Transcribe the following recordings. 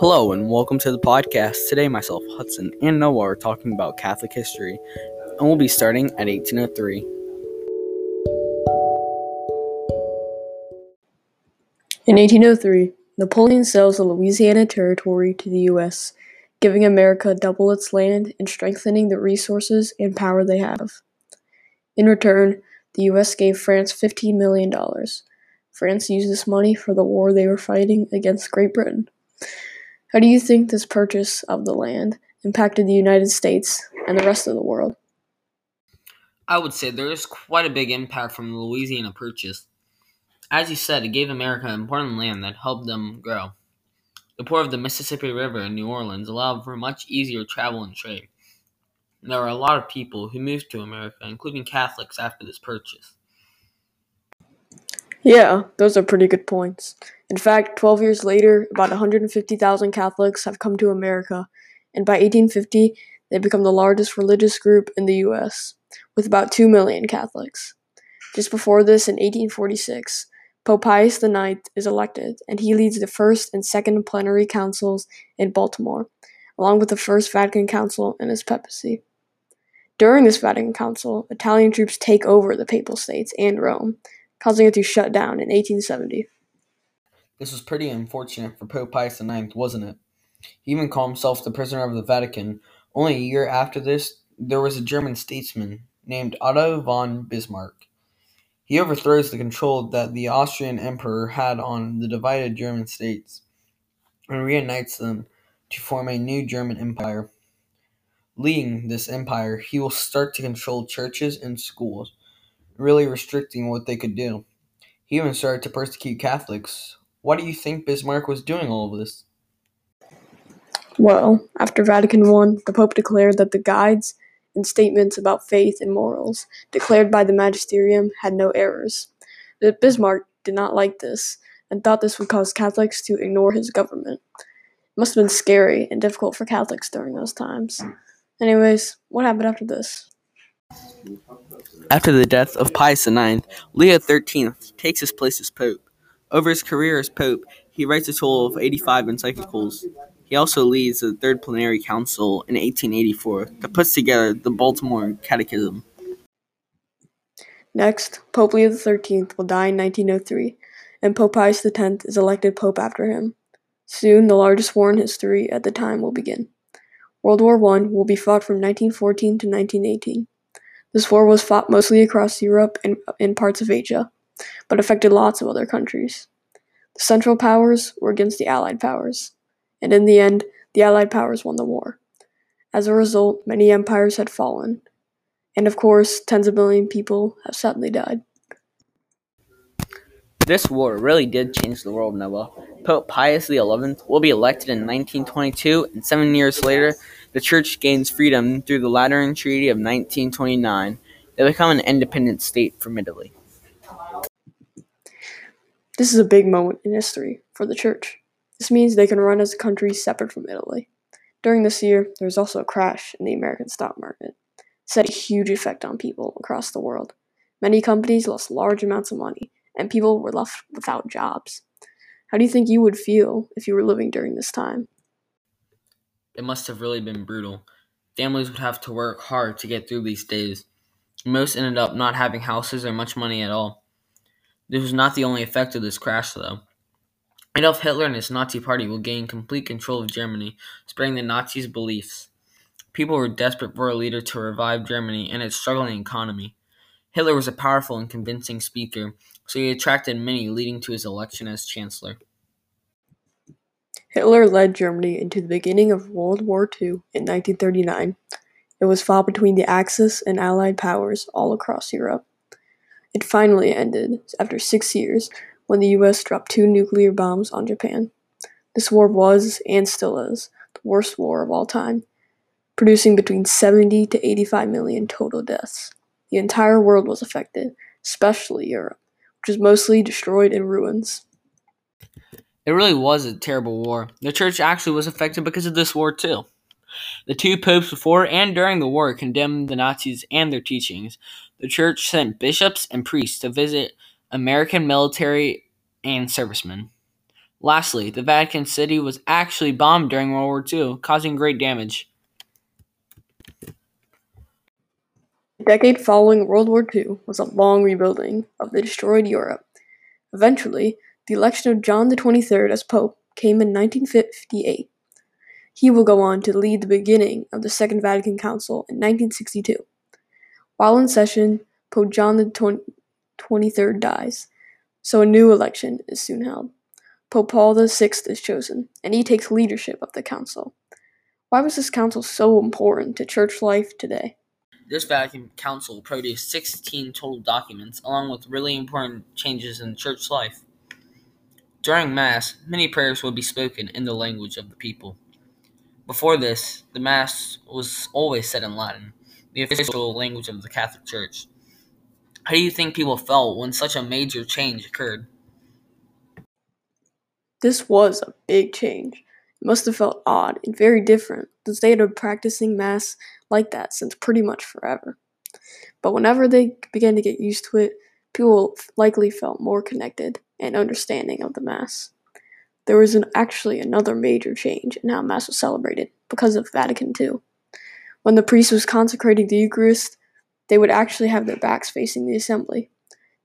Hello and welcome to the podcast. Today, myself, Hudson, and Noah are talking about Catholic history, and we'll be starting at 1803. In 1803, Napoleon sells the Louisiana Territory to the U.S., giving America double its land and strengthening the resources and power they have. In return, the U.S. gave France $15 million. France used this money for the war they were fighting against Great Britain. How do you think this purchase of the land impacted the United States and the rest of the world? I would say there is quite a big impact from the Louisiana Purchase. As you said, it gave America important land that helped them grow. The port of the Mississippi River in New Orleans allowed for much easier travel and trade. There were a lot of people who moved to America, including Catholics, after this purchase. Yeah, those are pretty good points. In fact, 12 years later, about 150,000 Catholics have come to America, and by 1850, they become the largest religious group in the U.S., with about 2 million Catholics. Just before this, in 1846, Pope Pius IX is elected, and he leads the first and second plenary councils in Baltimore, along with the First Vatican Council and his papacy. During this Vatican Council, Italian troops take over the Papal States and Rome, causing it to shut down in 1870. This was pretty unfortunate for Pope Pius IX, wasn't it? He even called himself the prisoner of the Vatican. Only a year after this, there was a German statesman named Otto von Bismarck. He overthrows the control that the Austrian emperor had on the divided German states and reunites them to form a new German empire. Leading this empire, he will start to control churches and schools, really restricting what they could do. He even started to persecute Catholics. Why do you think Bismarck was doing all of this? Well, after Vatican I, the Pope declared that the guides and statements about faith and morals declared by the magisterium had no errors. But Bismarck did not like this and thought this would cause Catholics to ignore his government. It must have been scary and difficult for Catholics during those times. Anyways, what happened after this? After the death of Pius IX, Leo XIII takes his place as Pope. Over his career as Pope, he writes a total of 85 encyclicals. He also leads the Third Plenary Council in 1884 that puts together the Baltimore Catechism. Next, Pope Leo XIII will die in 1903, and Pope Pius X is elected Pope after him. Soon, the largest war in history at the time will begin. World War I will be fought from 1914 to 1918. This war was fought mostly across Europe and in parts of Asia, but affected lots of other countries. The Central Powers were against the Allied powers, and in the end, the Allied powers won the war. As a result, many empires had fallen, and of course, tens of million people have sadly died. This war really did change the world, Noah. Pope Pius XI will be elected in 1922, and seven years later, the Church gains freedom through the Lateran Treaty of 1929. They become an independent state from Italy. This is a big moment in history for the Church. This means they can run as a country separate from Italy. During this year, there was also a crash in the American stock market. This had a huge effect on people across the world. Many companies lost large amounts of money, and people were left without jobs. How do you think you would feel if you were living during this time? It must have really been brutal. Families would have to work hard to get through these days. Most ended up not having houses or much money at all. This was not the only effect of this crash, though. Adolf Hitler and his Nazi party will gain complete control of Germany, spreading the Nazis' beliefs. People were desperate for a leader to revive Germany and its struggling economy. Hitler was a powerful and convincing speaker, so he attracted many, leading to his election as chancellor. Hitler led Germany into the beginning of World War II in 1939. It was fought between the Axis and Allied powers all across Europe. It finally ended after six years when the US dropped two nuclear bombs on Japan. This war was, and still is, the worst war of all time, producing between 70 to 85 million total deaths. The entire world was affected, especially Europe, which was mostly destroyed in ruins. It really was a terrible war. The church actually was affected because of this war, too. The two popes before and during the war condemned the Nazis and their teachings. The church sent bishops and priests to visit American military and servicemen. Lastly, the Vatican City was actually bombed during World War II, causing great damage. The decade following World War II was a long rebuilding of the destroyed Europe. Eventually, the election of John XXIII as Pope came in 1958. He will go on to lead the beginning of the Second Vatican Council in 1962. While in session, Pope John XXIII dies, so a new election is soon held. Pope Paul VI is chosen, and he takes leadership of the council. Why was this council so important to church life today? This Vatican Council produced 16 total documents, along with really important changes in church life. During Mass, many prayers would be spoken in the language of the people. Before this, the Mass was always said in Latin, the official language of the Catholic Church. How do you think people felt when such a major change occurred? This was a big change. It must have felt odd and very different, since they had been practicing Mass like that since pretty much forever. But whenever they began to get used to it, people likely felt more connected and understanding of the Mass. There was an, actually another major change in how Mass was celebrated because of Vatican II. When the priest was consecrating the Eucharist, they would actually have their backs facing the assembly.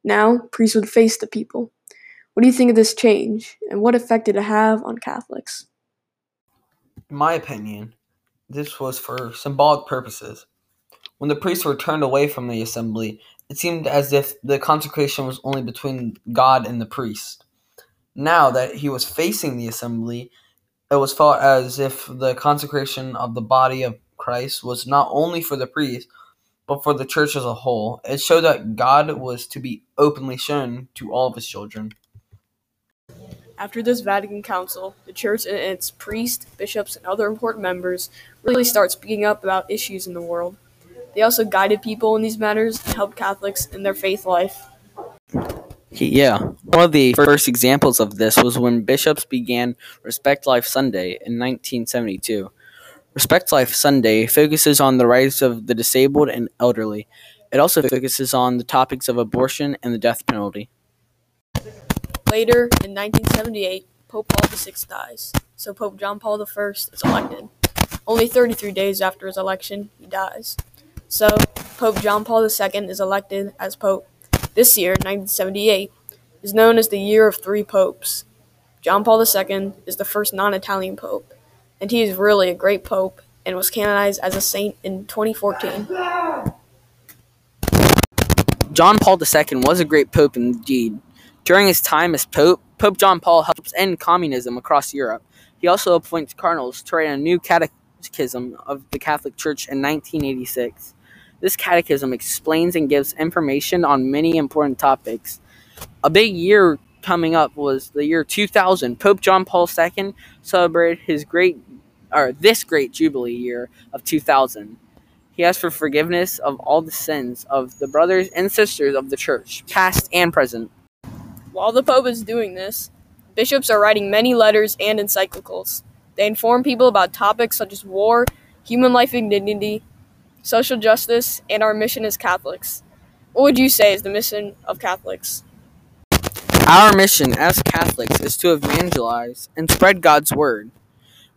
Now, priests would face the people. What do you think of this change, and what effect did it have on Catholics? In my opinion, this was for symbolic purposes. When the priests were turned away from the assembly, it seemed as if the consecration was only between God and the priest. Now that he was facing the assembly, it was felt as if the consecration of the body of Christ was not only for the priest, but for the church as a whole. It showed that God was to be openly shown to all of his children. After this Vatican Council, the church and its priests, bishops, and other important members really start speaking up about issues in the world. They also guided people in these matters and helped Catholics in their faith life. Yeah, one of the first examples of this was when bishops began Respect Life Sunday in 1972. Respect Life Sunday focuses on the rights of the disabled and elderly. It also focuses on the topics of abortion and the death penalty. Later, in 1978, Pope Paul VI dies, so Pope John Paul I is elected. Only 33 days after his election, he dies. So, Pope John Paul II is elected as Pope. This year, 1978, is known as the Year of Three Popes. John Paul II is the first non Italian Pope and he is really a great pope and was canonized as a saint in 2014. John Paul II was a great pope indeed. During his time as pope, Pope John Paul helps end communism across Europe. He also appoints cardinals to write a new catechism of the Catholic Church in 1986. This catechism explains and gives information on many important topics. A big year coming up was the year 2000. Pope John Paul II celebrated his great or this great jubilee year of 2000. He asked for forgiveness of all the sins of the brothers and sisters of the church, past and present. While the Pope is doing this, bishops are writing many letters and encyclicals. They inform people about topics such as war, human life and dignity, social justice, and our mission as Catholics. What would you say is the mission of Catholics? Our mission as Catholics is to evangelize and spread God's word.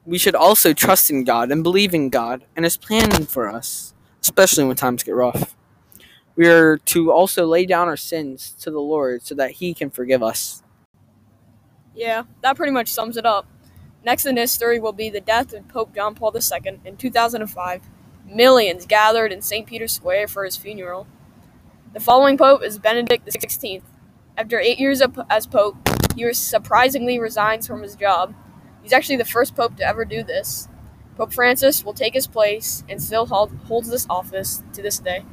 We should also trust in God and believe in God and His plan for us, especially when times get rough. We are to also lay down our sins to the Lord so that He can forgive us. Yeah, that pretty much sums it up. Next in history will be the death of Pope John Paul II in 2005. Millions gathered in St. Peter's Square for his funeral. The following Pope is Benedict XVI. After eight years as Pope, he surprisingly resigns from his job. He's actually the first Pope to ever do this. Pope Francis will take his place and still hold, holds this office to this day.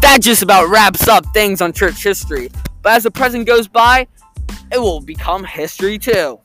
That just about wraps up things on church history. But as the present goes by, it will become history too.